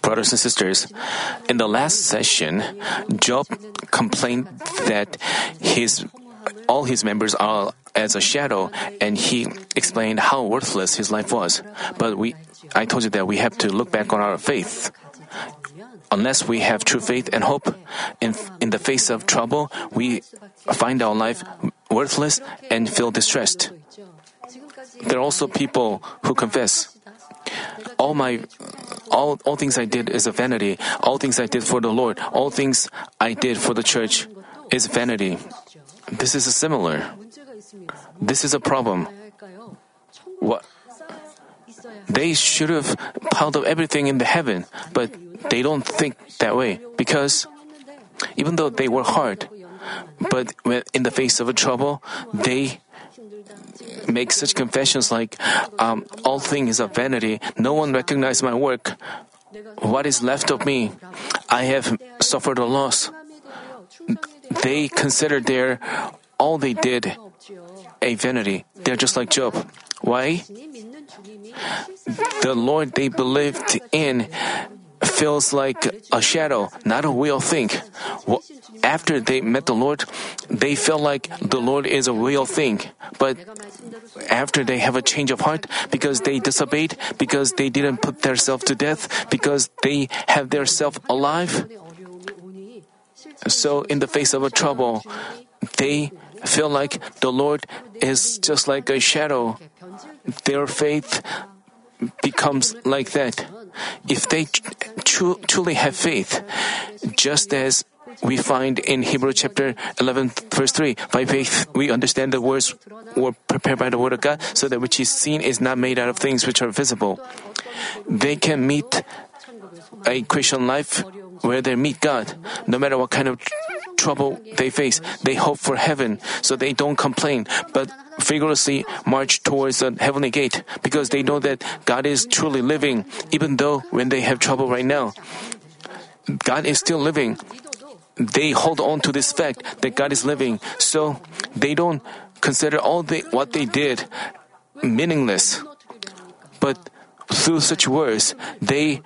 Brothers and sisters, in the last session, Job complained that his all his members are as a shadow, and he explained how worthless his life was. But we, I told you that we have to look back on our faith. Unless we have true faith and hope, in, in the face of trouble, we find our life worthless and feel distressed. There are also people who confess, all my all, all things I did is a vanity. All things I did for the Lord, all things I did for the church is vanity. This is a similar. This is a problem. What? They should have piled up everything in the heaven, but they don't think that way because even though they work hard, but in the face of a trouble, they make such confessions like, um, all things is a vanity. No one recognizes my work. What is left of me? I have suffered a loss. They consider their all they did a vanity. They're just like Job. Why? The Lord they believed in feels like a shadow, not a real thing. After they met the Lord, they felt like the Lord is a real thing. But after they have a change of heart, because they disobeyed, because they didn't put themselves to death, because they have their self alive, so in the face of a trouble, they feel like the Lord is just like a shadow. Their faith becomes like that. If they tr- truly have faith, just as we find in Hebrew chapter 11 verse 3, by faith we understand the words were prepared by the word of God so that which is seen is not made out of things which are visible. They can meet a Christian life where they meet God. No matter what kind of trouble they face, they hope for heaven, so they don't complain, but vigorously march towards the heavenly gate because they know that God is truly living, even though when they have trouble right now. God is still living. They hold on to this fact that God is living, so they don't consider all the, what they did meaningless. But through such words, they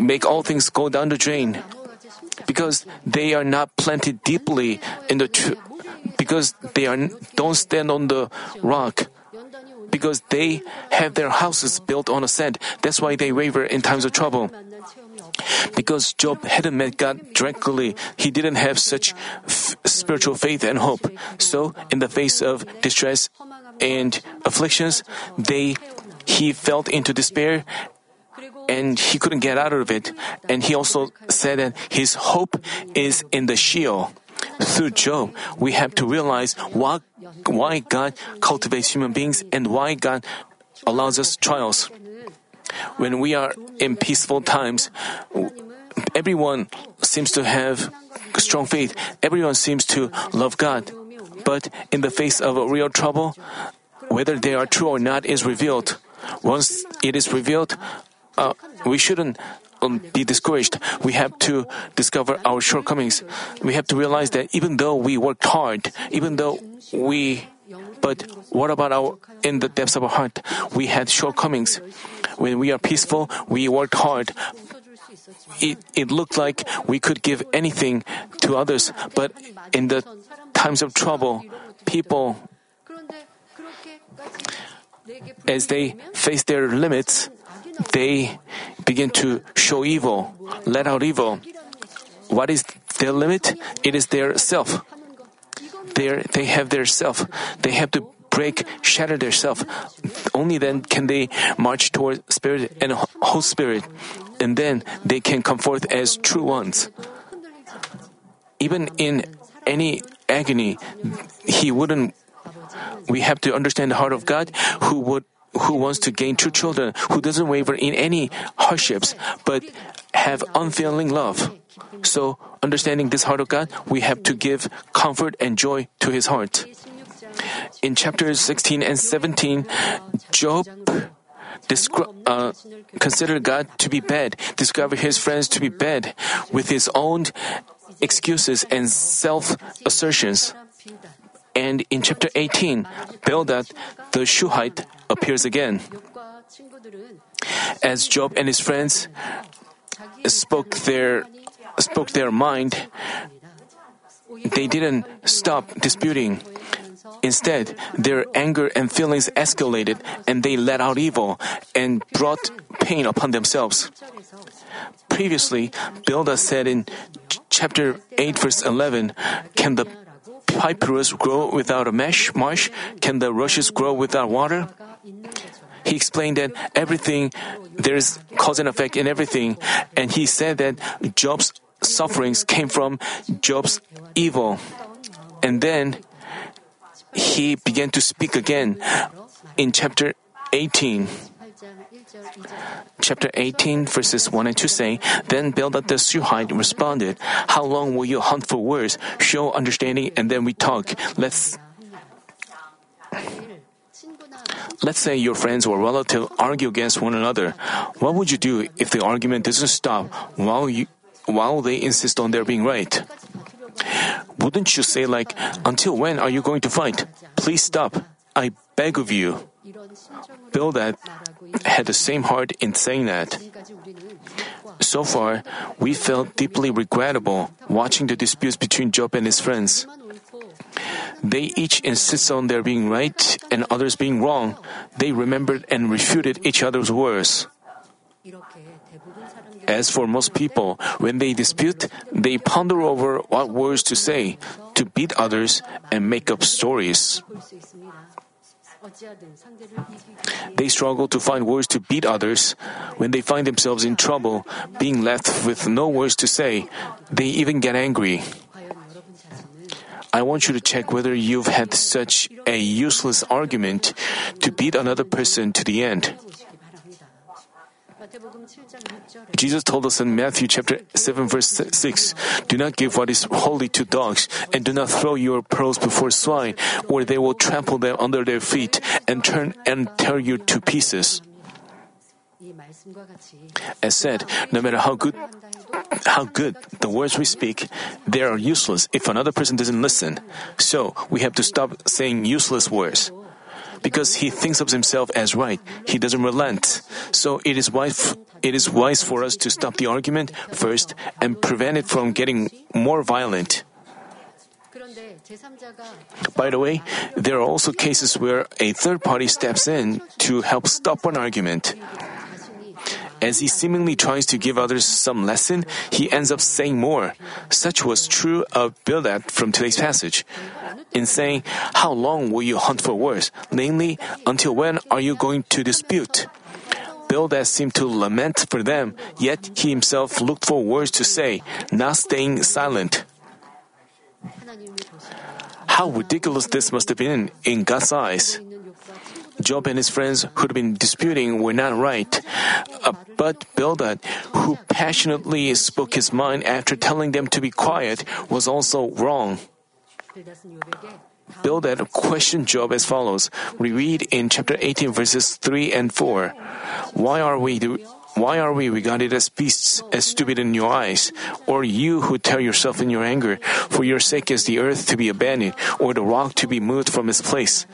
make all things go down the drain because they are not planted deeply in the tr- because they are don't stand on the rock. Because they have their houses built on a sand. That's why they waver in times of trouble. Because Job hadn't met God directly, he didn't have such f- spiritual faith and hope. So, in the face of distress and afflictions, they he felt into despair and he couldn't get out of it. And he also said that his hope is in the Sheol. Through Job, we have to realize why, why God cultivates human beings and why God allows us trials. When we are in peaceful times, everyone seems to have strong faith. Everyone seems to love God. But in the face of real trouble, whether they are true or not is revealed. Once it is revealed, uh, we shouldn't um, be discouraged. We have to discover our shortcomings. We have to realize that even though we worked hard, even though we, but what about our in the depths of our heart? We had shortcomings. When we are peaceful, we worked hard. It, it looked like we could give anything to others, but in the times of trouble, people, as they face their limits, they begin to show evil, let out evil. What is their limit? It is their self. They're, they have their self. They have to break, shatter their self. Only then can they march toward Spirit and whole Spirit, and then they can come forth as true ones. Even in any agony, He wouldn't. We have to understand the heart of God, who would who wants to gain true children, who doesn't waver in any hardships, but have unfailing love. So, understanding this heart of God, we have to give comfort and joy to his heart. In chapters 16 and 17, Job descri- uh, considered God to be bad, discovered his friends to be bad, with his own excuses and self assertions. And in chapter 18, Bildad the Shuhite appears again. As Job and his friends spoke their spoke their mind, they didn't stop disputing. Instead, their anger and feelings escalated and they let out evil and brought pain upon themselves. Previously, Bildad said in chapter 8 verse 11, Can the papyrus grow without a mesh, marsh? Can the rushes grow without water? He explained that everything, there's cause and effect in everything, and he said that Job's sufferings came from Job's evil. And then he began to speak again in chapter 18. Chapter 18, verses 1 and 2 say, Then Bildad the Shuhite responded, How long will you hunt for words? Show understanding, and then we talk. Let's Let's say your friends or relative argue against one another. What would you do if the argument doesn't stop while you, while they insist on their being right? Wouldn't you say like, until when are you going to fight? Please stop. I beg of you. Bildad had the same heart in saying that. So far, we felt deeply regrettable watching the disputes between Job and his friends. They each insist on their being right and others being wrong. They remembered and refuted each other's words. As for most people, when they dispute, they ponder over what words to say, to beat others, and make up stories. They struggle to find words to beat others. When they find themselves in trouble, being left with no words to say, they even get angry. I want you to check whether you've had such a useless argument to beat another person to the end. Jesus told us in Matthew chapter 7 verse 6, Do not give what is holy to dogs, and do not throw your pearls before swine, or they will trample them under their feet and turn and tear you to pieces. As said, no matter how good how good the words we speak, they are useless if another person doesn't listen. So we have to stop saying useless words. Because he thinks of himself as right, he doesn't relent. So it is wise, it is wise for us to stop the argument first and prevent it from getting more violent. By the way, there are also cases where a third party steps in to help stop an argument. As he seemingly tries to give others some lesson, he ends up saying more. Such was true of Bildad from today's passage. In saying, How long will you hunt for words? Namely, until when are you going to dispute? Bildad seemed to lament for them, yet he himself looked for words to say, not staying silent. How ridiculous this must have been in God's eyes. Job and his friends who had been disputing were not right. Uh, but Bildad, who passionately spoke his mind after telling them to be quiet, was also wrong. Bildad questioned Job as follows. We read in chapter 18 verses 3 and 4. Why are we do, why are we regarded as beasts, as stupid in your eyes? Or you who tear yourself in your anger, for your sake is the earth to be abandoned, or the rock to be moved from its place?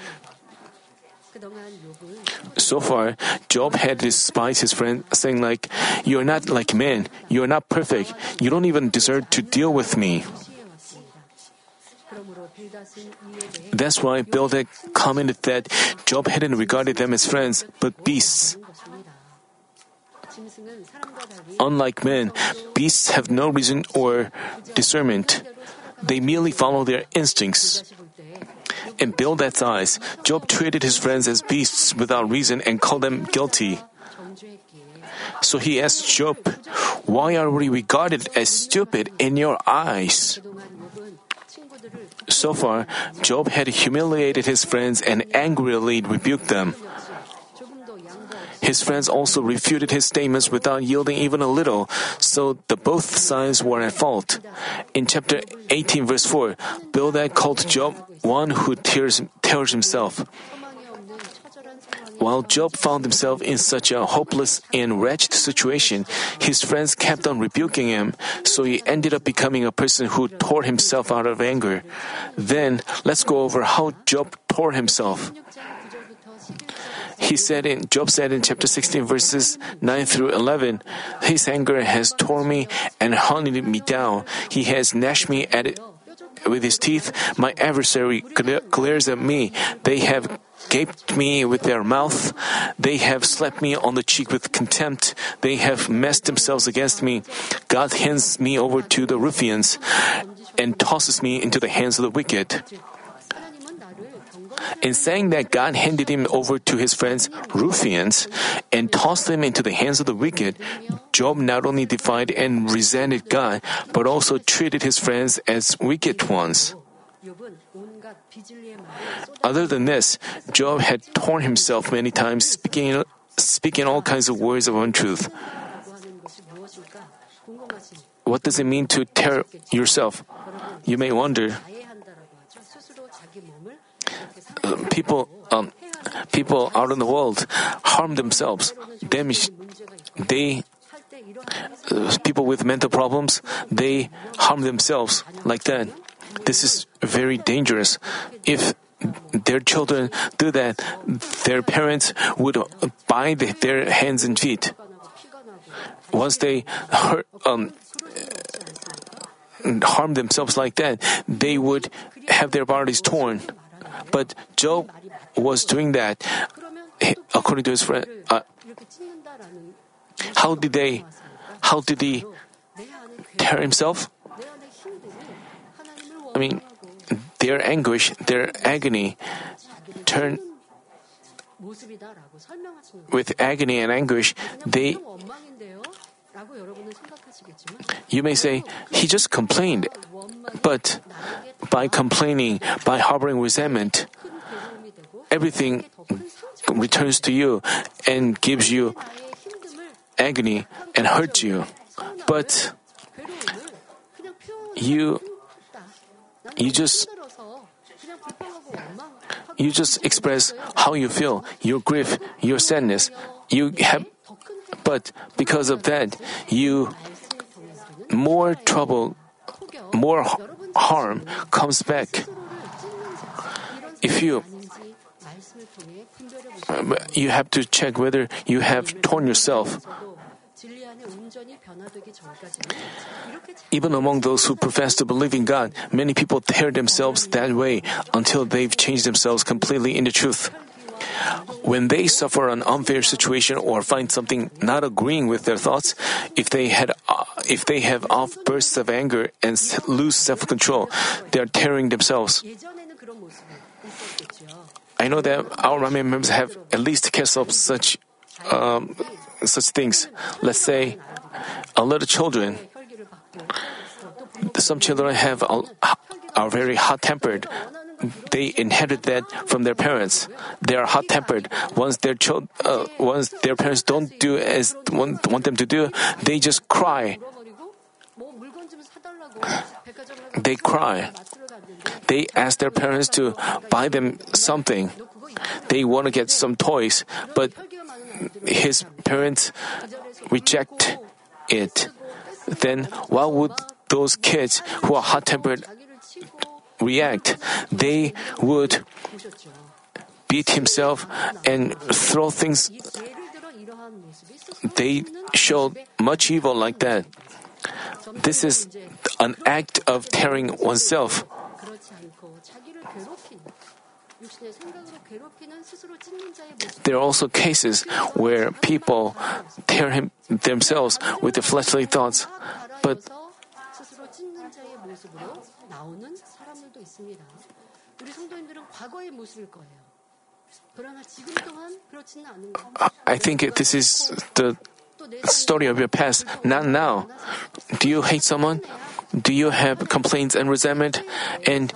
So far, Job had despised his friend, saying like, You are not like men, you are not perfect, you don't even deserve to deal with me. That's why Bildad commented that Job hadn't regarded them as friends, but beasts. Unlike men, beasts have no reason or discernment. They merely follow their instincts. In Bildad's eyes, Job treated his friends as beasts without reason and called them guilty. So he asked Job, Why are we regarded as stupid in your eyes? So far, Job had humiliated his friends and angrily rebuked them. His friends also refuted his statements without yielding even a little, so the both sides were at fault. In chapter 18, verse 4, Bildad called Job one who tears, tears himself. While Job found himself in such a hopeless and wretched situation, his friends kept on rebuking him, so he ended up becoming a person who tore himself out of anger. Then, let's go over how Job tore himself. He said in Job said in chapter 16 verses 9 through 11, His anger has torn me and hunted me down. He has gnashed me at it with his teeth. My adversary glares at me. They have gaped me with their mouth. They have slapped me on the cheek with contempt. They have messed themselves against me. God hands me over to the ruffians and tosses me into the hands of the wicked. In saying that God handed him over to his friends, ruffians, and tossed him into the hands of the wicked, Job not only defied and resented God, but also treated his friends as wicked ones. Other than this, Job had torn himself many times, speaking, speaking all kinds of words of untruth. What does it mean to tear yourself? You may wonder. People, um, people out in the world harm themselves. Damage, they, uh, people with mental problems, they harm themselves like that. This is very dangerous. If their children do that, their parents would bind their hands and feet. Once they hurt, um, harm themselves like that, they would have their bodies torn. But Job was doing that according to his friend. Uh, how did they? How did he tear himself? I mean, their anguish, their agony, turn with agony and anguish. They. You may say he just complained, but by complaining, by harboring resentment, everything returns to you and gives you agony and hurts you. But you you just you just express how you feel, your grief, your sadness. You have but because of that, you more trouble, more harm comes back. If you um, you have to check whether you have torn yourself. Even among those who profess to believe in God, many people tear themselves that way until they've changed themselves completely in the truth. When they suffer an unfair situation or find something not agreeing with their thoughts, if they had, uh, if they have outbursts of anger and lose self-control, they are tearing themselves. I know that our Rami members have at least cast up such, um, such things. Let's say, a little children. Some children have are very hot-tempered they inherit that from their parents. They are hot-tempered. Once their child, uh, once their parents don't do as want, want them to do, they just cry. They cry. They ask their parents to buy them something. They want to get some toys, but his parents reject it. Then, why would those kids who are hot-tempered react, they would beat himself and throw things. They showed much evil like that. This is an act of tearing oneself. There are also cases where people tear him, themselves with the fleshly thoughts, but 사람들도 있습니다. 우리 성도님들은 과거의 모습일 거예요. 그러나 지금 또한 그렇지는 않은 거. I think this is the story of your past, not now. Do you hate someone? Do you have complaints and resentment? And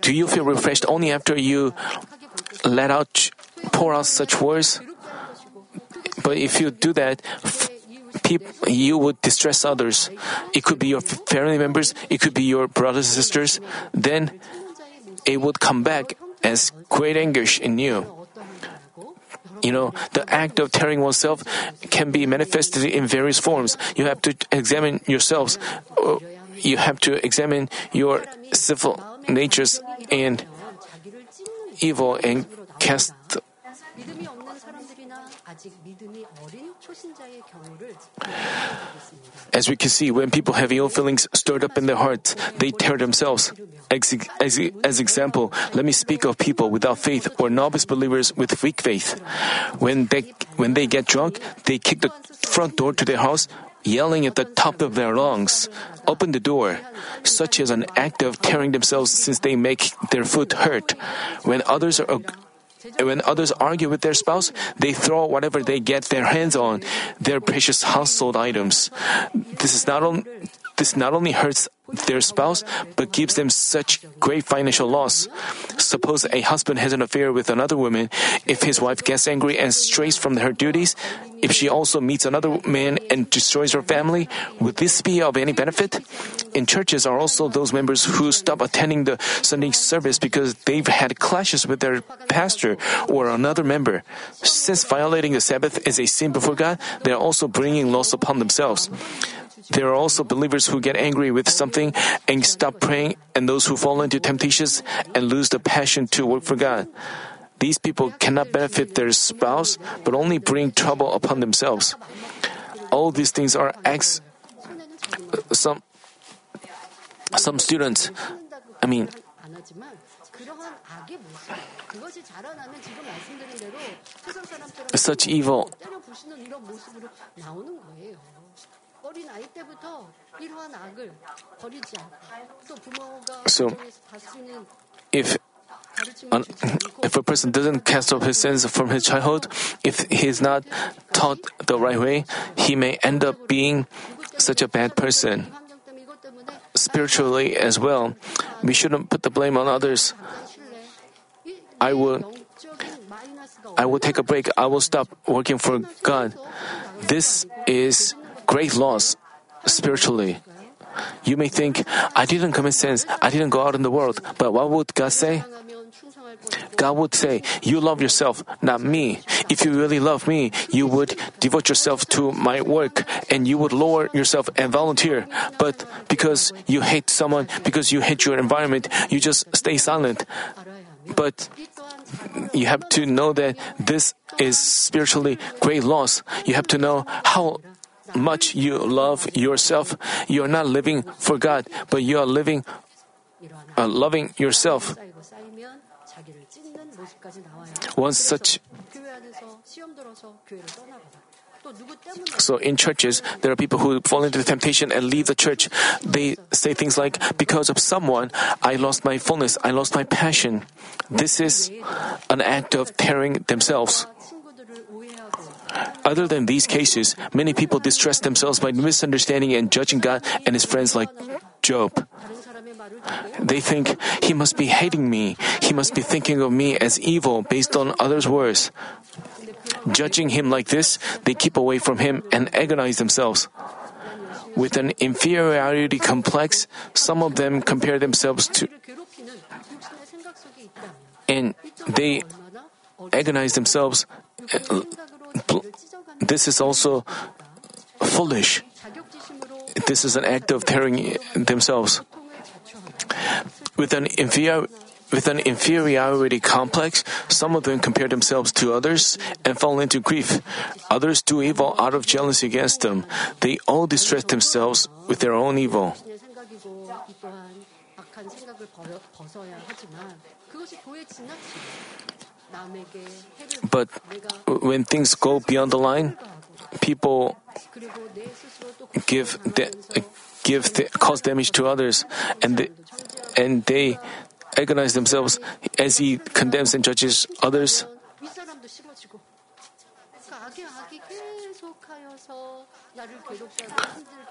do you feel refreshed only after you let out, pour out such words? But if you do that, you would distress others. It could be your family members, it could be your brothers and sisters. Then it would come back as great anguish in you. You know, the act of tearing oneself can be manifested in various forms. You have to examine yourselves. You have to examine your civil natures and evil and cast as we can see, when people have ill feelings stirred up in their hearts, they tear themselves. As, as, as example, let me speak of people without faith or novice believers with weak faith. When they, when they get drunk, they kick the front door to their house, yelling at the top of their lungs, Open the door, such as an act of tearing themselves since they make their foot hurt. When others are when others argue with their spouse, they throw whatever they get their hands on, their precious household items. This is not only this not only hurts their spouse, but gives them such great financial loss. Suppose a husband has an affair with another woman. If his wife gets angry and strays from her duties, if she also meets another man and destroys her family, would this be of any benefit? In churches are also those members who stop attending the Sunday service because they've had clashes with their pastor or another member. Since violating the Sabbath is a sin before God, they are also bringing loss upon themselves. There are also believers who get angry with something and stop praying, and those who fall into temptations and lose the passion to work for God. These people cannot benefit their spouse, but only bring trouble upon themselves. All these things are acts. Some some students, I mean, such evil 때려 부시는 이런 모습으로 나오는 거예요. 어린 아이 때부터 이러한 악을 버리지 않고 또 부모가 So, 가정에서 다스리는 if 가르침을 an, 주지 않고 if a person doesn't cast off his sins from his childhood, if he is not taught the right way, he may end up being such a bad person. 이 환경 때문에 이것 때문에 Spiritually as well, we shouldn't put the blame on others. 약간 신뢰 이 I will- 영적인 마이너스가 I will take a break. I will stop working for God. This is great loss spiritually. You may think, I didn't commit sins, I didn't go out in the world, but what would God say? God would say, You love yourself, not me. If you really love me, you would devote yourself to my work and you would lower yourself and volunteer. But because you hate someone, because you hate your environment, you just stay silent. But you have to know that this is spiritually great loss. You have to know how much you love yourself, you are not living for God, but you are living, uh, loving yourself. Once such so in churches, there are people who fall into the temptation and leave the church. They say things like, because of someone, I lost my fullness, I lost my passion. This is an act of tearing themselves. Other than these cases, many people distress themselves by misunderstanding and judging God and his friends like Job. They think, he must be hating me, he must be thinking of me as evil based on others' words. Judging him like this, they keep away from him and agonize themselves. With an inferiority complex, some of them compare themselves to. And they agonize themselves this is also foolish. This is an act of tearing themselves. With an inferior with an inferiority complex, some of them compare themselves to others and fall into grief. Others do evil out of jealousy against them. They all distress themselves with their own evil. But when things go beyond the line, people give de- give de- cause damage to others, and they, and they agonize themselves as he condemns and judges others.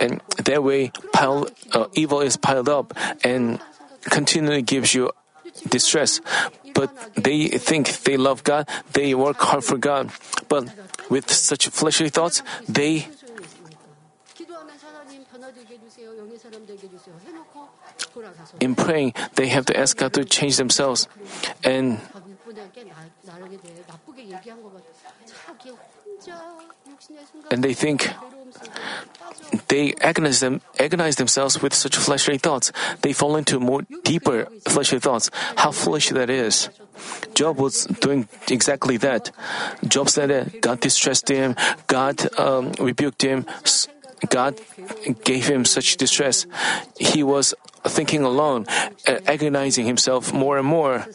And that way, pile, uh, evil is piled up and continually gives you distress, but they think they love God, they work hard for God. But with such fleshly thoughts, they in praying, they have to ask God to change themselves. And and they think they agonize, them, agonize themselves with such fleshly thoughts. They fall into more deeper fleshly thoughts. How foolish that is. Job was doing exactly that. Job said that God distressed him, God um, rebuked him, God gave him such distress. He was thinking alone, agonizing himself more and more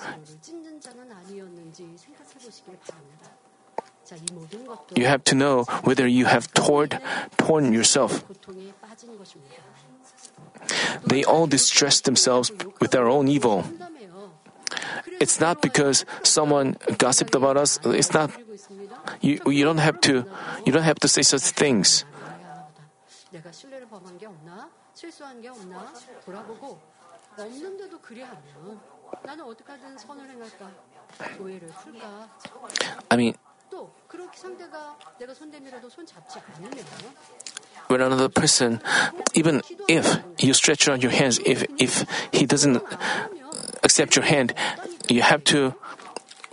you have to know whether you have torn, torn yourself. They all distress themselves with their own evil. It's not because someone gossiped about us. It's not. You, you don't have to. You don't have to say such things. I mean, 또 그렇게 상대가 내가 손 대밀어도 손 잡지 않으면 when another person, even if you stretch out your hands, if if he doesn't accept your hand, you have to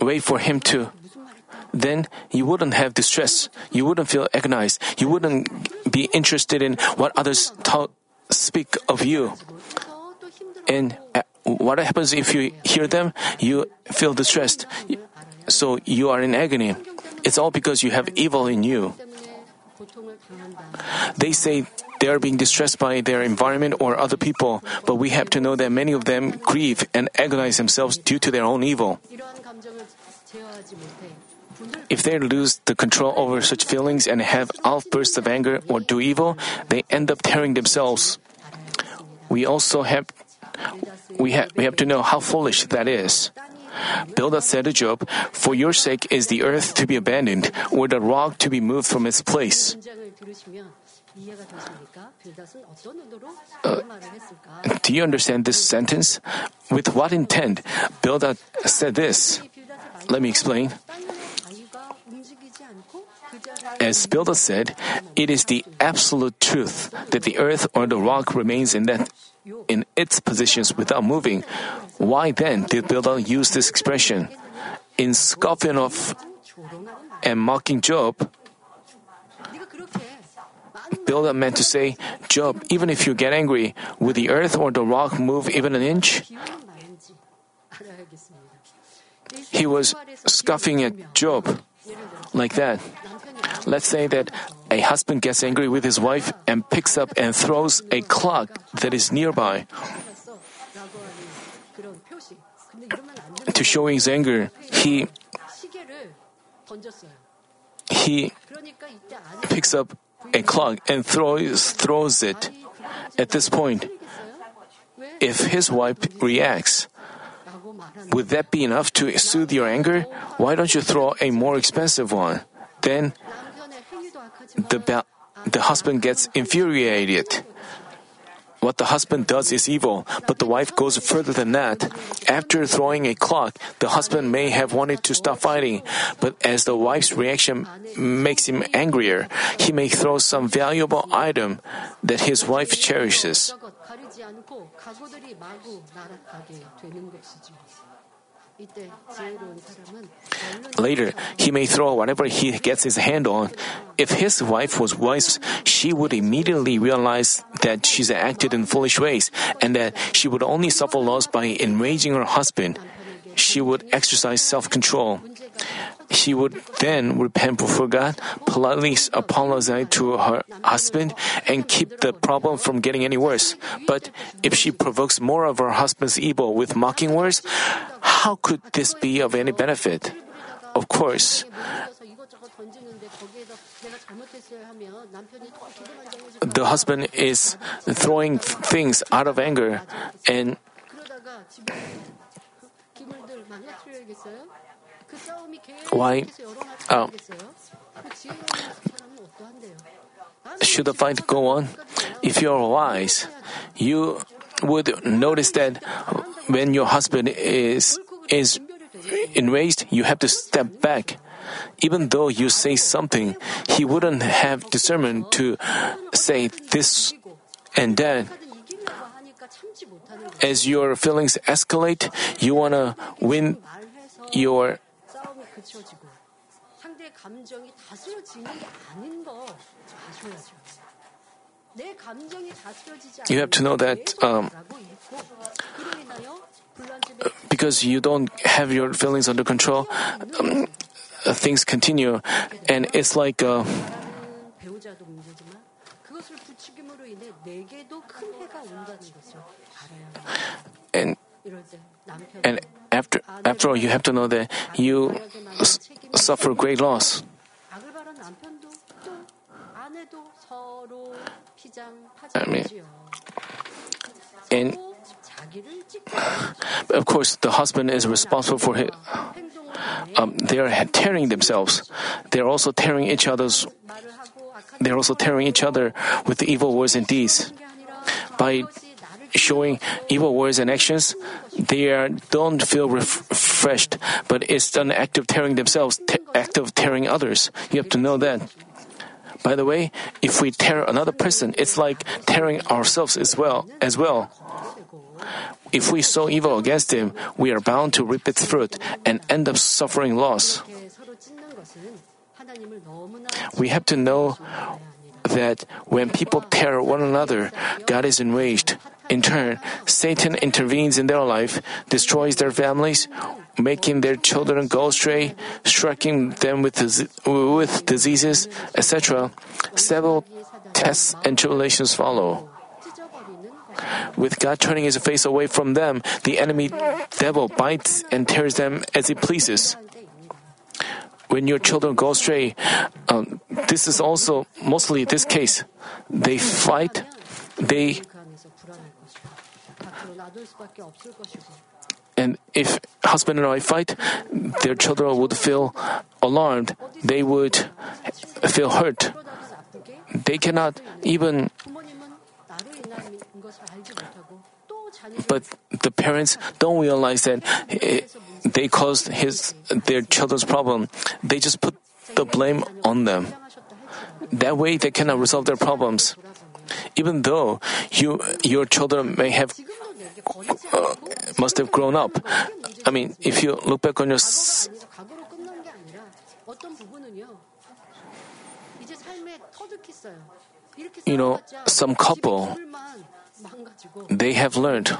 wait for him to. Then you wouldn't have distress. You wouldn't feel agonized. You wouldn't be interested in what others talk, speak of you. 못해서 또 힘들어 And uh, what happens if you hear them? You feel distressed. So you are in agony. It's all because you have evil in you. They say they are being distressed by their environment or other people, but we have to know that many of them grieve and agonize themselves due to their own evil. If they lose the control over such feelings and have outbursts of anger or do evil, they end up tearing themselves. We also have we have, we have to know how foolish that is. Bildad said to Job, For your sake is the earth to be abandoned, or the rock to be moved from its place. Uh, do you understand this sentence? With what intent Bildad said this? Let me explain. As Bildad said, it is the absolute truth that the earth or the rock remains in that in its positions without moving, why then did Bildad use this expression? In scoffing off and mocking Job, Bildad meant to say, Job, even if you get angry, will the earth or the rock move even an inch? He was scoffing at Job like that. Let's say that a husband gets angry with his wife and picks up and throws a clock that is nearby. To show his anger, he he picks up a clock and throws throws it. At this point, if his wife reacts, would that be enough to soothe your anger? Why don't you throw a more expensive one? Then the ba- the husband gets infuriated. What the husband does is evil, but the wife goes further than that. After throwing a clock, the husband may have wanted to stop fighting, but as the wife's reaction makes him angrier, he may throw some valuable item that his wife cherishes. Later, he may throw whatever he gets his hand on. If his wife was wise, she would immediately realize that she's acted in foolish ways and that she would only suffer loss by enraging her husband. She would exercise self control. She would then repent before God, politely apologize to her husband, and keep the problem from getting any worse. But if she provokes more of her husband's evil with mocking words, how could this be of any benefit? Of course, the husband is throwing things out of anger and why uh, should the fight go on? If you are wise, you would notice that when your husband is is enraged, you have to step back. Even though you say something, he wouldn't have discernment to say this and that. As your feelings escalate, you want to win your. You have to know that um, uh, because you don't have your feelings under control, um, uh, things continue, and it's like. Uh, and and after after all, you have to know that you s- suffer great loss. I mean, and of course, the husband is responsible for his. Um, they are tearing themselves. They are also tearing each other's. They are also tearing each other with the evil words and deeds. By showing evil words and actions, they are, don't feel ref- refreshed. But it's an act of tearing themselves, act of tearing others. You have to know that. By the way, if we tear another person, it's like tearing ourselves as well. As well. If we sow evil against him, we are bound to reap its fruit and end up suffering loss. We have to know that when people tear one another, God is enraged. In turn, Satan intervenes in their life, destroys their families, making their children go astray, striking them with, with diseases, etc. Several tests and tribulations follow. With God turning his face away from them, the enemy devil bites and tears them as he pleases. When your children go astray, um, this is also mostly this case. They fight, they and if husband and wife fight, their children would feel alarmed. They would feel hurt. They cannot even. But the parents don't realize that eh, they caused his their children's problem. They just put the blame on them. That way, they cannot resolve their problems. Even though you your children may have uh, must have grown up. I mean, if you look back on your. S- you know, some couple, they have learned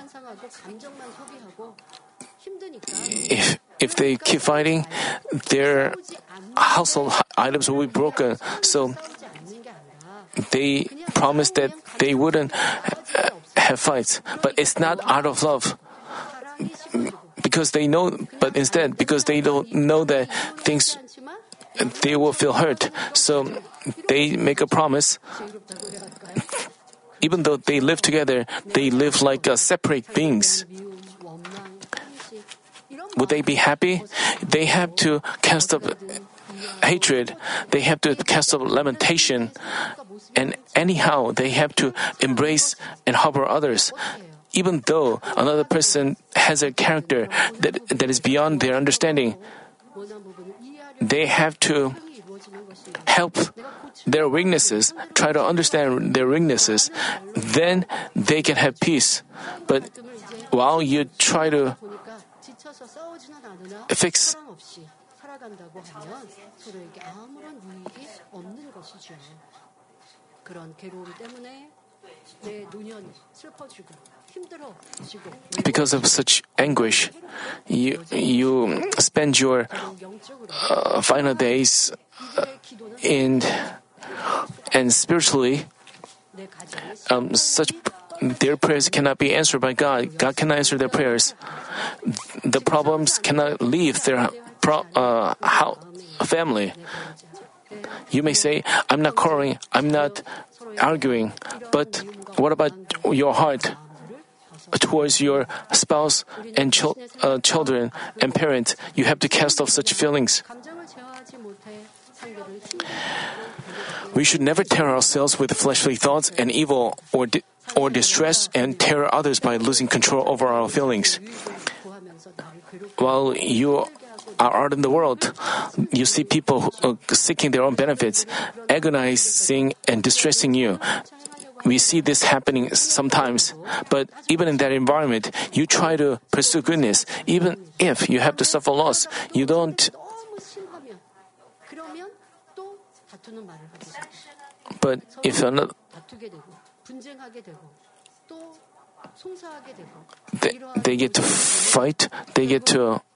if, if they keep fighting, their household items will be broken. So they promised that they wouldn't uh, have fights, but it's not out of love because they know, but instead because they don't know that things they will feel hurt. So they make a promise. Even though they live together, they live like uh, separate beings. Would they be happy? They have to cast up hatred, they have to cast up lamentation, and anyhow, they have to embrace and harbor others, even though another person has a character that, that is beyond their understanding. They have to help their weaknesses, try to understand their weaknesses, then they can have peace. But while you try to fix 살아간다고 하면 서로에게 아무런 유익이 없는 것이죠. 그런 괴로움 때문에 내 노년이 슬퍼지고 힘들어지고 because of such anguish, you you spend your 외로운 영적으로 uh, final days 이들의 기도는 in and spiritually. 내 가정에 Um, such their prayers cannot be answered by God. God cannot answer their prayers. The problems cannot leave their pro, uh, how, family. You may say, I'm not quarreling, I'm not arguing, but what about your heart towards your spouse and chil- uh, children and parents? You have to cast off such feelings. We should never tear ourselves with fleshly thoughts and evil or, di- or distress and tear others by losing control over our feelings. While you are out in the world. You see people uh, seeking their own benefits, agonizing and distressing you. We see this happening sometimes, but even in that environment, you try to pursue goodness, even if you have to suffer loss. You don't. But if another. They, they get to fight, they get to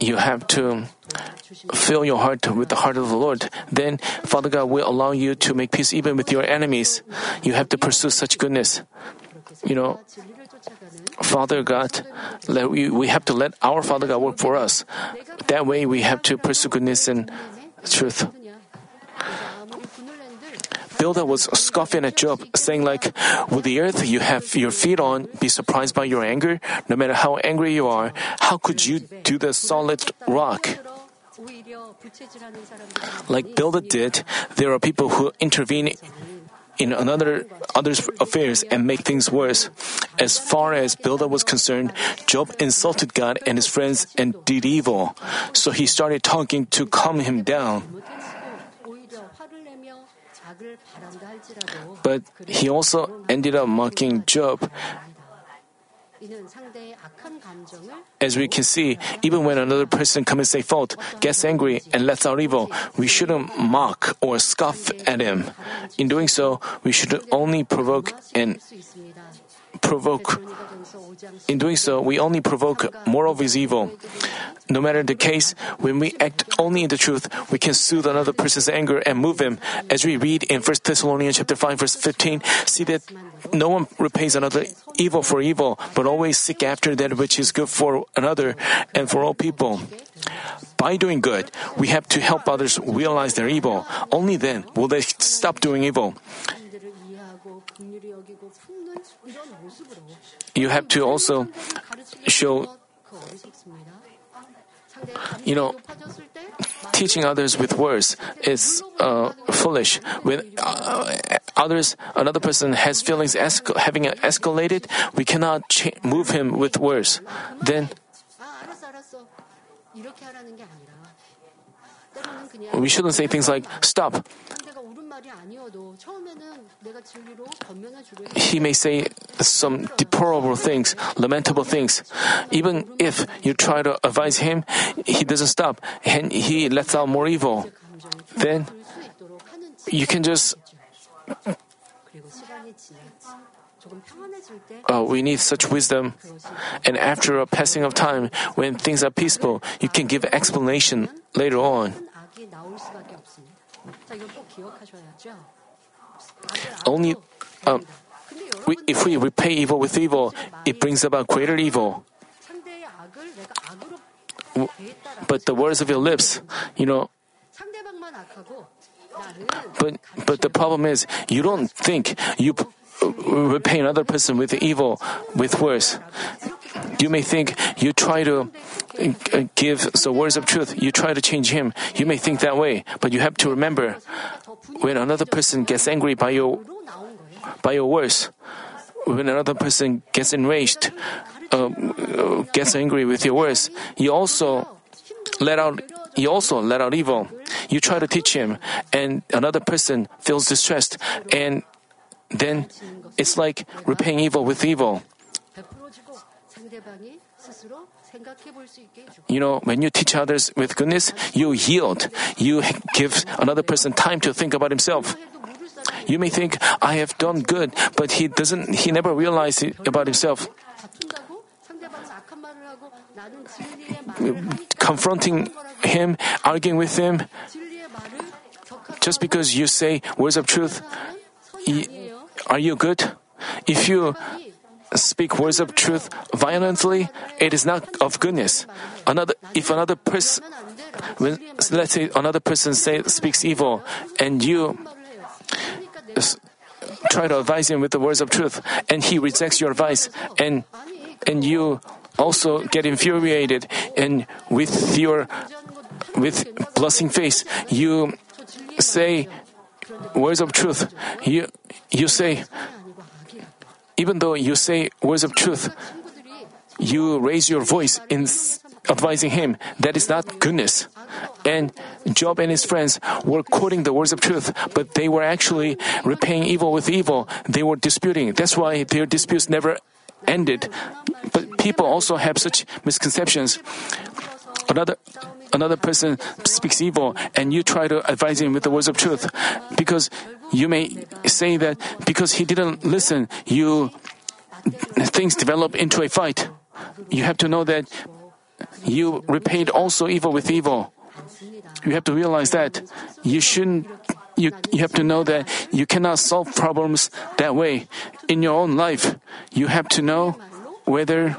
you have to fill your heart with the heart of the Lord. Then Father God will allow you to make peace even with your enemies. You have to pursue such goodness. You know, Father God, let we, we have to let our Father God work for us. That way we have to pursue goodness and truth. Bildad was scoffing at Job, saying like, Will the earth you have your feet on be surprised by your anger? No matter how angry you are, how could you do the solid rock? Like Bildad did, there are people who intervene in another others' affairs and make things worse. As far as Bildad was concerned, Job insulted God and his friends and did evil. So he started talking to calm him down. But he also ended up mocking Job. As we can see, even when another person commits a fault, gets angry, and lets out evil, we shouldn't mock or scoff at him. In doing so, we should only provoke and provoke. In doing so, we only provoke more of his evil. No matter the case, when we act only in the truth, we can soothe another person's anger and move him. As we read in 1 Thessalonians chapter 5 verse 15, see that no one repays another evil for evil, but always seek after that which is good for another and for all people. By doing good, we have to help others realize their evil. Only then will they stop doing evil. You have to also show, you know, teaching others with words is uh, foolish. When uh, others, another person has feelings escal- having escalated, we cannot cha- move him with words. Then we shouldn't say things like "stop." He may say some deplorable things, lamentable things. Even if you try to advise him, he doesn't stop and he lets out more evil. Then you can just. Uh, we need such wisdom. And after a passing of time, when things are peaceful, you can give explanation later on. Only um, we, if we repay evil with evil, it brings about greater evil. But the words of your lips, you know, but but the problem is you don't think you repay another person with evil with words. You may think you try to give the words of truth. You try to change him. You may think that way, but you have to remember when another person gets angry by your by your words, when another person gets enraged, uh, gets angry with your words, you also let out you also let out evil. You try to teach him, and another person feels distressed, and then it's like repaying evil with evil. You know, when you teach others with goodness, you yield. You give another person time to think about himself. You may think, I have done good, but he doesn't, he never realized about himself. Confronting him, arguing with him, just because you say words of truth, are you good? If you speak words of truth violently, it is not of goodness. Another, if another person, let's say another person say, speaks evil, and you try to advise him with the words of truth, and he rejects your advice, and and you also get infuriated, and with your with blushing face, you say words of truth. You you say even though you say words of truth, you raise your voice in advising him, that is not goodness. And Job and his friends were quoting the words of truth, but they were actually repaying evil with evil. They were disputing. That's why their disputes never ended. But people also have such misconceptions. Another another person speaks evil and you try to advise him with the words of truth because you may say that because he didn't listen, you things develop into a fight. You have to know that you repaid also evil with evil. You have to realize that you shouldn't you, you have to know that you cannot solve problems that way in your own life. You have to know whether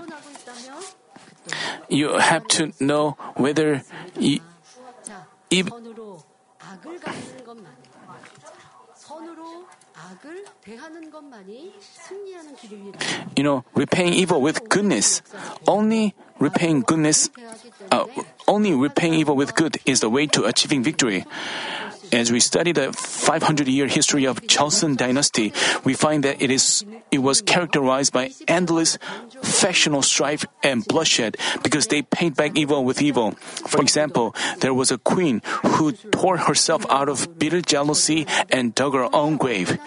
you have to know whether you, if, you know, repaying evil with goodness. Only repaying goodness, uh, only repaying evil with good is the way to achieving victory. As we study the 500 year history of Joseon dynasty, we find that it is it was characterized by endless factional strife and bloodshed because they paid back evil with evil. For example, there was a queen who tore herself out of bitter jealousy and dug her own grave.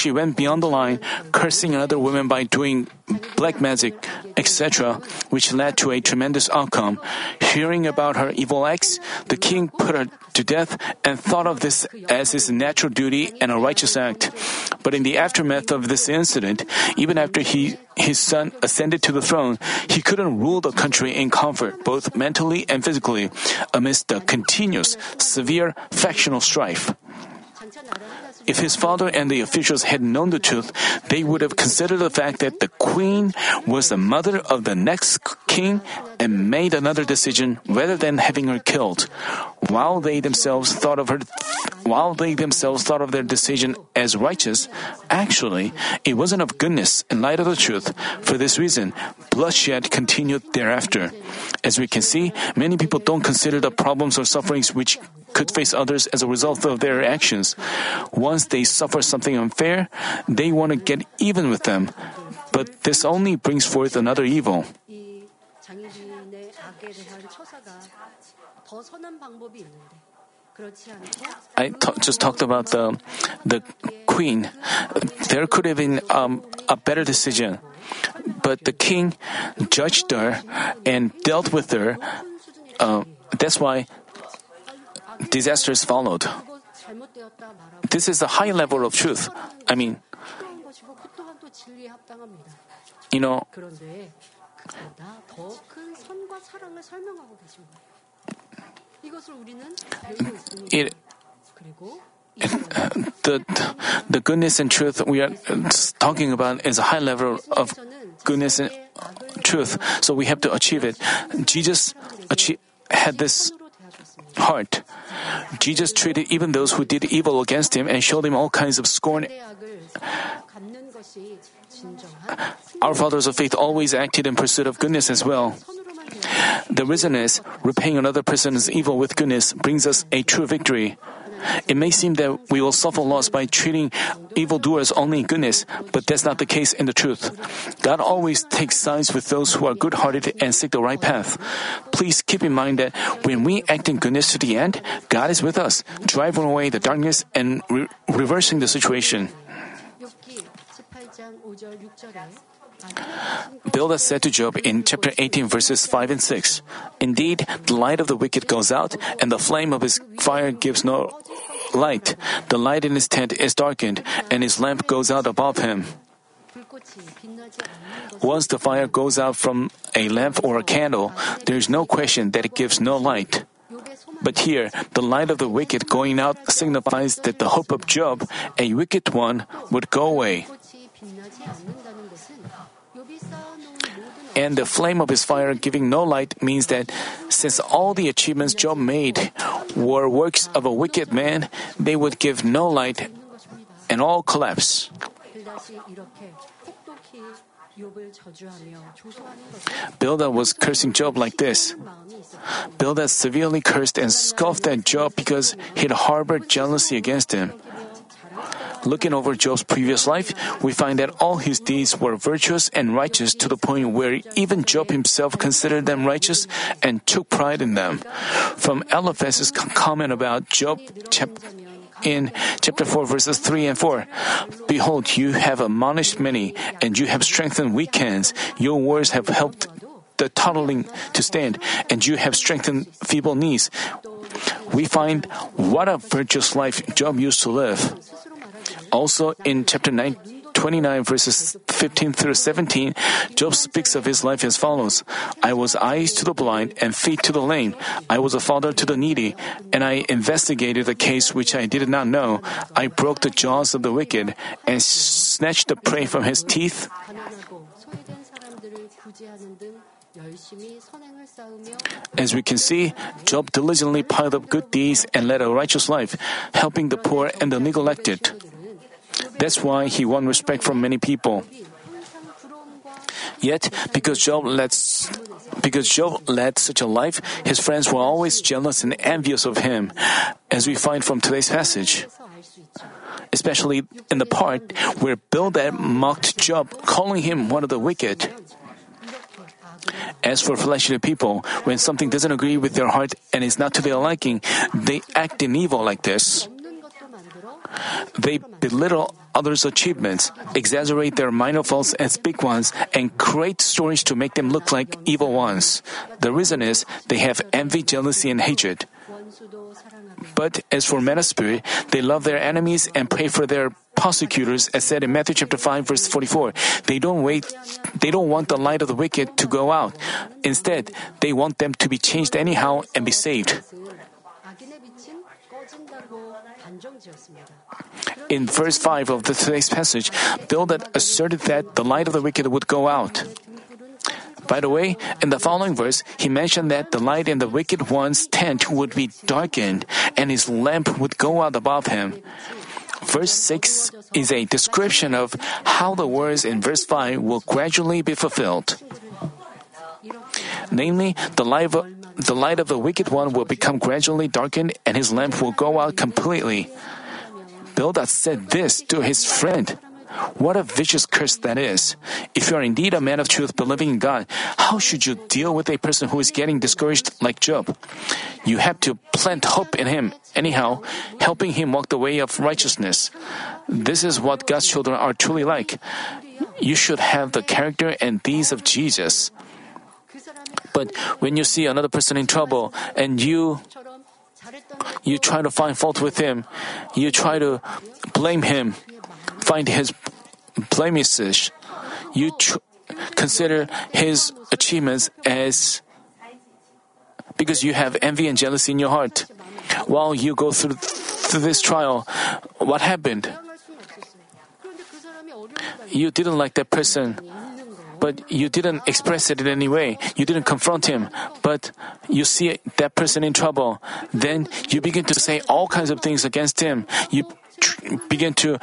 She went beyond the line, cursing another woman by doing black magic, etc., which led to a tremendous outcome. Hearing about her evil acts, the king put her to death and thought of this as his natural duty and a righteous act. But in the aftermath of this incident, even after he, his son ascended to the throne, he couldn't rule the country in comfort, both mentally and physically, amidst the continuous, severe factional strife. If his father and the officials had known the truth, they would have considered the fact that the queen was the mother of the next king and made another decision rather than having her killed. While they themselves thought of her, while they themselves thought of their decision as righteous, actually it wasn't of goodness in light of the truth. For this reason, bloodshed continued thereafter. As we can see, many people don't consider the problems or sufferings which could face others as a result of their actions. Once they suffer something unfair, they want to get even with them. But this only brings forth another evil. I t- just talked about the the queen. There could have been um, a better decision, but the king judged her and dealt with her. Uh, that's why disasters followed. This is a high level of truth. I mean, you know, it, the, the goodness and truth we are talking about is a high level of goodness and truth, so we have to achieve it. Jesus had this heart. Jesus treated even those who did evil against him and showed him all kinds of scorn. Our fathers of faith always acted in pursuit of goodness as well. The reason is repaying another person's evil with goodness brings us a true victory. It may seem that we will suffer loss by treating evildoers only in goodness, but that's not the case in the truth. God always takes sides with those who are good hearted and seek the right path. Please keep in mind that when we act in goodness to the end, God is with us, driving away the darkness and re- reversing the situation. Bildad said to Job in chapter 18, verses 5 and 6 Indeed, the light of the wicked goes out, and the flame of his fire gives no light. The light in his tent is darkened, and his lamp goes out above him. Once the fire goes out from a lamp or a candle, there is no question that it gives no light. But here, the light of the wicked going out signifies that the hope of Job, a wicked one, would go away. and the flame of his fire giving no light means that since all the achievements Job made were works of a wicked man, they would give no light and all collapse. Bildad was cursing Job like this. Bildad severely cursed and scoffed at Job because he'd harbored jealousy against him. Looking over Job's previous life, we find that all his deeds were virtuous and righteous to the point where even Job himself considered them righteous and took pride in them. From Eliphaz's comment about Job in chapter 4 verses 3 and 4. Behold, you have admonished many and you have strengthened weak hands. Your words have helped the tottling to stand and you have strengthened feeble knees. We find what a virtuous life Job used to live. Also, in chapter 9, 29, verses 15 through 17, Job speaks of his life as follows I was eyes to the blind and feet to the lame. I was a father to the needy, and I investigated a case which I did not know. I broke the jaws of the wicked and snatched the prey from his teeth. As we can see, Job diligently piled up good deeds and led a righteous life, helping the poor and the neglected. That's why he won respect from many people. Yet, because Job led, because Job led such a life, his friends were always jealous and envious of him, as we find from today's passage. Especially in the part where Bildad mocked Job, calling him one of the wicked. As for fleshly people, when something doesn't agree with their heart and is not to their liking, they act in evil like this. They belittle others' achievements, exaggerate their minor faults as big ones, and create stories to make them look like evil ones. The reason is they have envy, jealousy, and hatred. But as for men of spirit, they love their enemies and pray for their prosecutors, as said in Matthew chapter five, verse forty-four. They don't wait. They don't want the light of the wicked to go out. Instead, they want them to be changed anyhow and be saved. In verse 5 of today's passage, Bildad asserted that the light of the wicked would go out. By the way, in the following verse, he mentioned that the light in the wicked one's tent would be darkened and his lamp would go out above him. Verse 6 is a description of how the words in verse 5 will gradually be fulfilled. Namely, the light, of, the light of the wicked one will become gradually darkened and his lamp will go out completely. Bildad said this to his friend. What a vicious curse that is. If you are indeed a man of truth believing in God, how should you deal with a person who is getting discouraged like Job? You have to plant hope in him, anyhow, helping him walk the way of righteousness. This is what God's children are truly like. You should have the character and deeds of Jesus. But when you see another person in trouble and you you try to find fault with him, you try to blame him, find his blemishes, you tr- consider his achievements as because you have envy and jealousy in your heart. While you go through, through this trial, what happened? You didn't like that person but you didn't express it in any way. You didn't confront him, but you see that person in trouble. Then you begin to say all kinds of things against him. You tr- begin to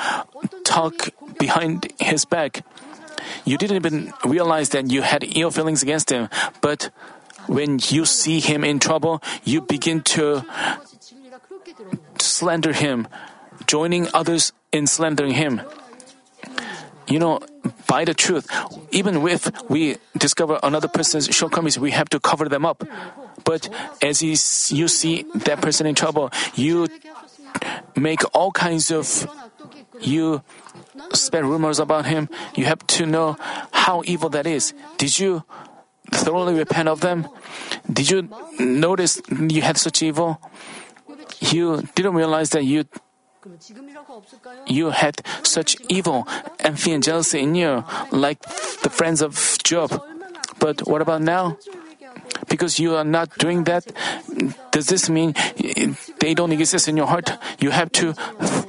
talk behind his back. You didn't even realize that you had ill feelings against him, but when you see him in trouble, you begin to slander him, joining others in slandering him you know, by the truth, even if we discover another person's shortcomings, we have to cover them up. But as you see that person in trouble, you make all kinds of, you spread rumors about him. You have to know how evil that is. Did you thoroughly repent of them? Did you notice you had such evil? You didn't realize that you you had such evil, envy, and jealousy in you, like the friends of Job. But what about now? Because you are not doing that, does this mean they don't exist in your heart? You have to,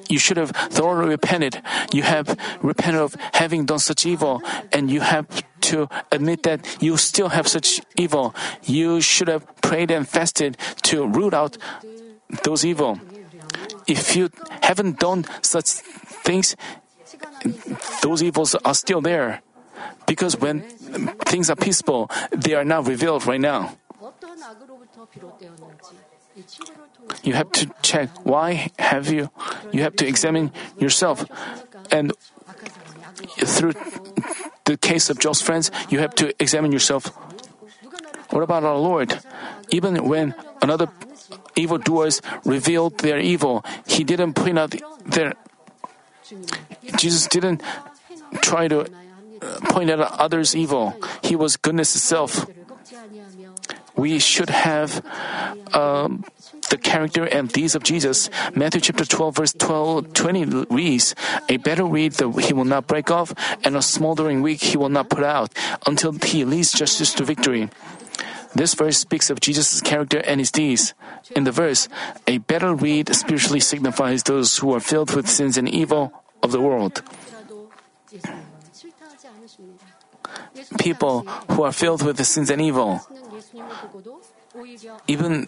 you should have thoroughly repented. You have repented of having done such evil, and you have to admit that you still have such evil. You should have prayed and fasted to root out those evil if you haven't done such things, those evils are still there. Because when things are peaceful, they are not revealed right now. You have to check why have you you have to examine yourself and through the case of Job's friends, you have to examine yourself. What about our Lord? Even when another evildoers revealed their evil. He didn't point out their. Jesus didn't try to uh, point out others' evil. He was goodness itself. We should have um, the character and deeds of Jesus. Matthew chapter 12, verse 12, 20 reads, A better reed that he will not break off, and a smoldering weak he will not put out, until he leads justice to victory. This verse speaks of Jesus' character and his deeds. In the verse, a better reed spiritually signifies those who are filled with sins and evil of the world. People who are filled with sins and evil. Even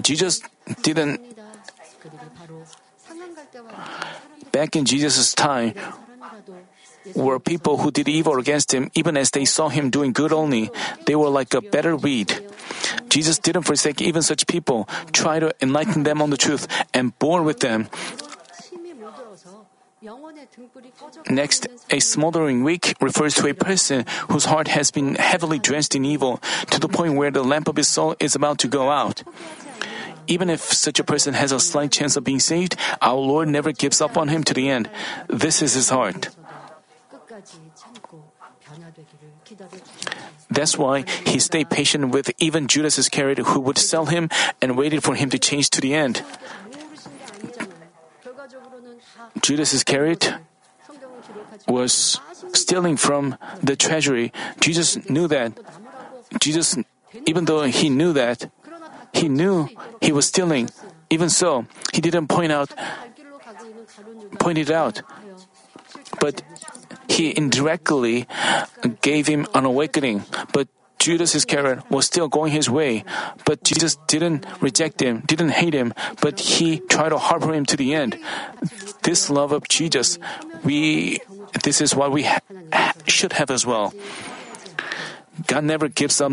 Jesus didn't. Back in Jesus' time, were people who did evil against him, even as they saw him doing good only. They were like a better reed. Jesus didn't forsake even such people, try to enlighten them on the truth, and bore with them. Next, a smoldering wick refers to a person whose heart has been heavily drenched in evil to the point where the lamp of his soul is about to go out. Even if such a person has a slight chance of being saved, our Lord never gives up on him to the end. This is his heart. That's why he stayed patient with even Judas Iscariot, who would sell him, and waited for him to change to the end. Judas Iscariot was stealing from the treasury. Jesus knew that. Jesus, even though he knew that, he knew he was stealing. Even so, he didn't point out, point it out. But he indirectly gave him an awakening. But Judas Iscariot was still going his way. But Jesus didn't reject him, didn't hate him, but he tried to harbor him to the end. This love of Jesus, we, this is what we ha- should have as well. God never gives up.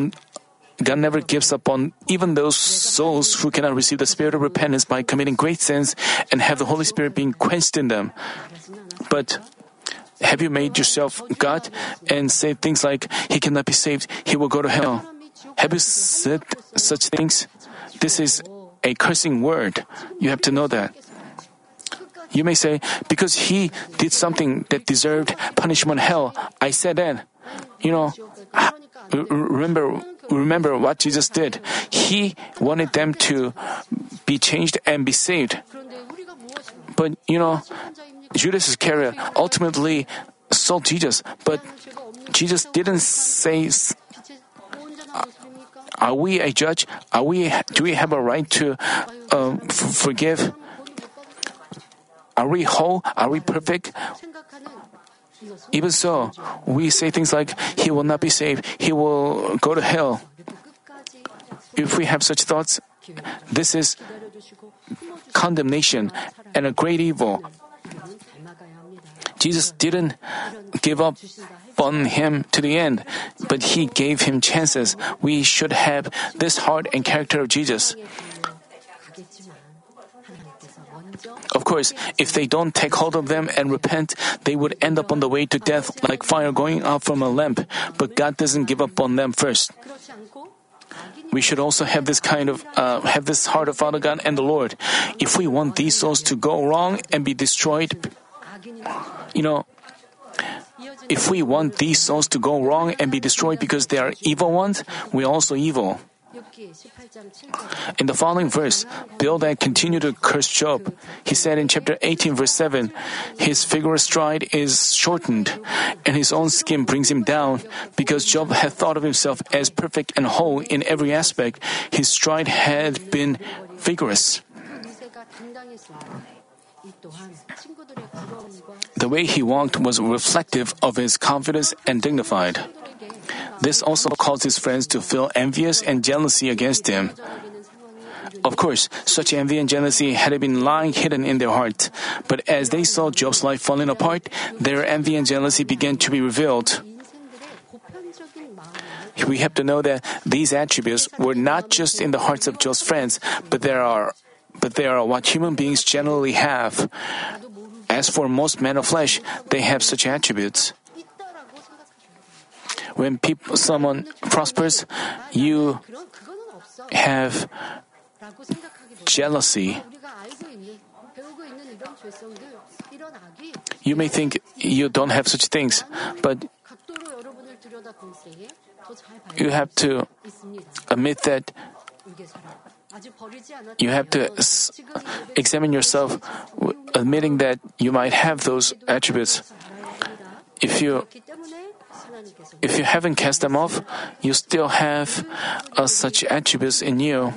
God never gives up on even those souls who cannot receive the spirit of repentance by committing great sins and have the Holy Spirit being quenched in them. But have you made yourself God and say things like, He cannot be saved, He will go to hell? Have you said such things? This is a cursing word. You have to know that. You may say, because he did something that deserved punishment hell, I said that. You know, remember, remember what Jesus did. He wanted them to be changed and be saved. But you know, Judas Iscariot ultimately sold Jesus, but Jesus didn't say, "Are we a judge? Are we? Do we have a right to um, f- forgive? Are we whole? Are we perfect?" Even so, we say things like, "He will not be saved. He will go to hell." If we have such thoughts, this is condemnation and a great evil. Jesus didn't give up on him to the end, but he gave him chances. We should have this heart and character of Jesus. Of course, if they don't take hold of them and repent, they would end up on the way to death like fire going out from a lamp, but God doesn't give up on them first we should also have this kind of uh, have this heart of Father God and the Lord. If we want these souls to go wrong and be destroyed, you know, if we want these souls to go wrong and be destroyed because they are evil ones, we are also evil. In the following verse, Bildad continued to curse Job. He said in chapter 18, verse 7, His vigorous stride is shortened, and his own skin brings him down. Because Job had thought of himself as perfect and whole in every aspect, his stride had been vigorous. The way he walked was reflective of his confidence and dignified. This also caused his friends to feel envious and jealousy against him. Of course, such envy and jealousy had been lying hidden in their heart. But as they saw Job's life falling apart, their envy and jealousy began to be revealed. We have to know that these attributes were not just in the hearts of Job's friends, but there are, but they are what human beings generally have. As for most men of flesh, they have such attributes. When people, someone prospers, you have jealousy. You may think you don't have such things, but you have to admit that you have to examine yourself, admitting that you might have those attributes. If you if you haven't cast them off, you still have uh, such attributes in you.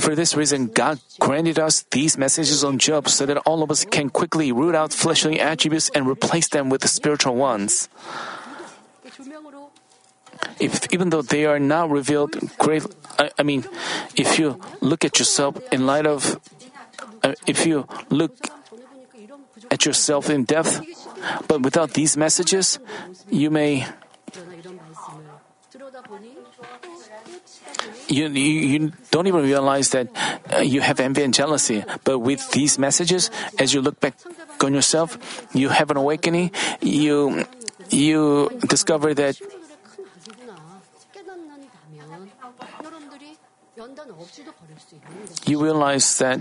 For this reason, God granted us these messages on Job so that all of us can quickly root out fleshly attributes and replace them with the spiritual ones. If, even though they are now revealed great, I, I mean, if you look at yourself in light of, uh, if you look at yourself in depth, but without these messages, you may. You, you, you don't even realize that uh, you have envy and jealousy. But with these messages, as you look back on yourself, you have an awakening. You you discover that you realize that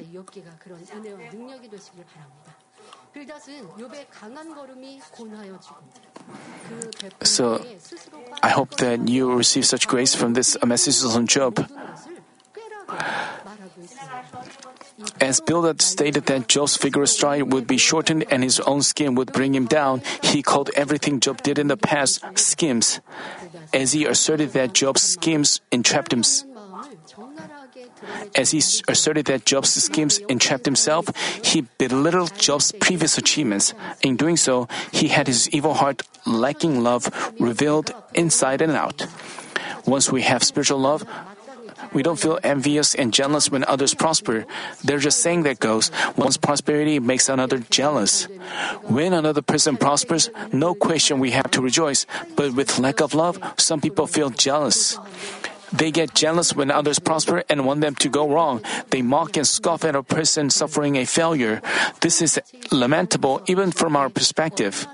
빌닷은 욥의 강한 걸음이 고나여지고 그 So, 배꼽에 스스로 I hope that you receive such grace from this uh, messages on Job. 모든 것을 꾀라고 말하고 있습니다. As Bildad stated that Job's vigorous stride would be shortened and his own skin would bring him down, he called everything Job did in the past schemes. As he asserted that Job's schemes entrapped him, as he asserted that Job's schemes entrapped himself, he belittled Job's previous achievements. In doing so, he had his evil heart lacking love revealed inside and out. Once we have spiritual love, we don't feel envious and jealous when others prosper. There's a saying that goes, one's prosperity makes another jealous. When another person prospers, no question we have to rejoice. But with lack of love, some people feel jealous. They get jealous when others prosper and want them to go wrong. They mock and scoff at a person suffering a failure. This is lamentable even from our perspective.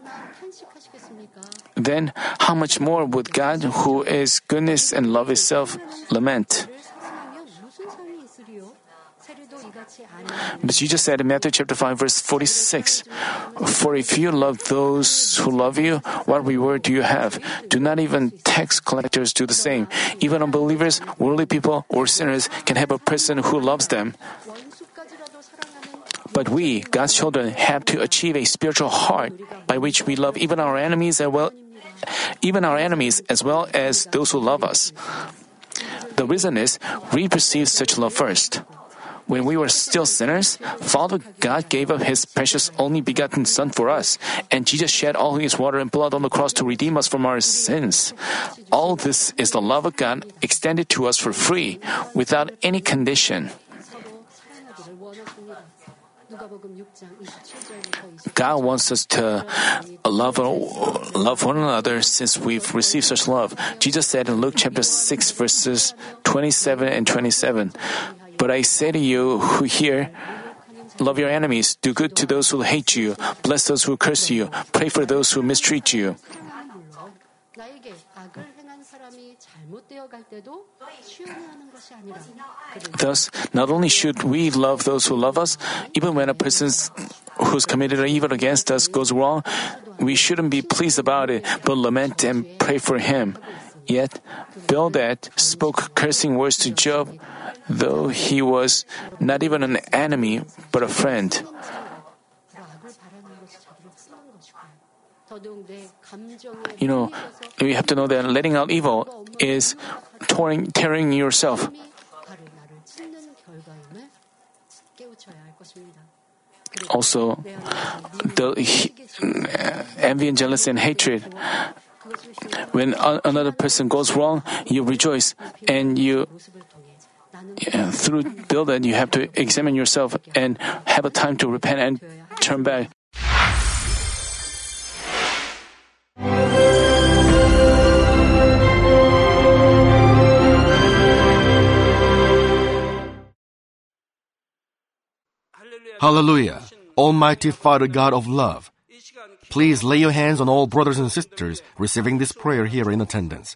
Then, how much more would God, who is goodness and love itself, lament? But Jesus said in Matthew chapter 5, verse 46, For if you love those who love you, what reward do you have? Do not even tax collectors do the same. Even unbelievers, worldly people, or sinners can have a person who loves them. But we, God's children, have to achieve a spiritual heart by which we love even our enemies as well even our enemies as well as those who love us. The reason is we perceive such love first when we were still sinners, Father God gave up His precious only begotten Son for us, and Jesus shed all His water and blood on the cross to redeem us from our sins. All this is the love of God extended to us for free, without any condition. God wants us to love, love one another since we've received such love. Jesus said in Luke chapter 6, verses 27 and 27, but I say to you who hear, Love your enemies, do good to those who hate you, bless those who curse you, pray for those who mistreat you. Thus, not only should we love those who love us, even when a person who's committed an evil against us goes wrong, we shouldn't be pleased about it, but lament and pray for him. Yet, Bildad spoke cursing words to Job though he was not even an enemy but a friend. You know, you have to know that letting out evil is tearing, tearing yourself. Also, the envy and jealousy and hatred. When another person goes wrong, you rejoice and you through building, you have to examine yourself and have a time to repent and turn back. Hallelujah! Almighty Father God of love, please lay your hands on all brothers and sisters receiving this prayer here in attendance.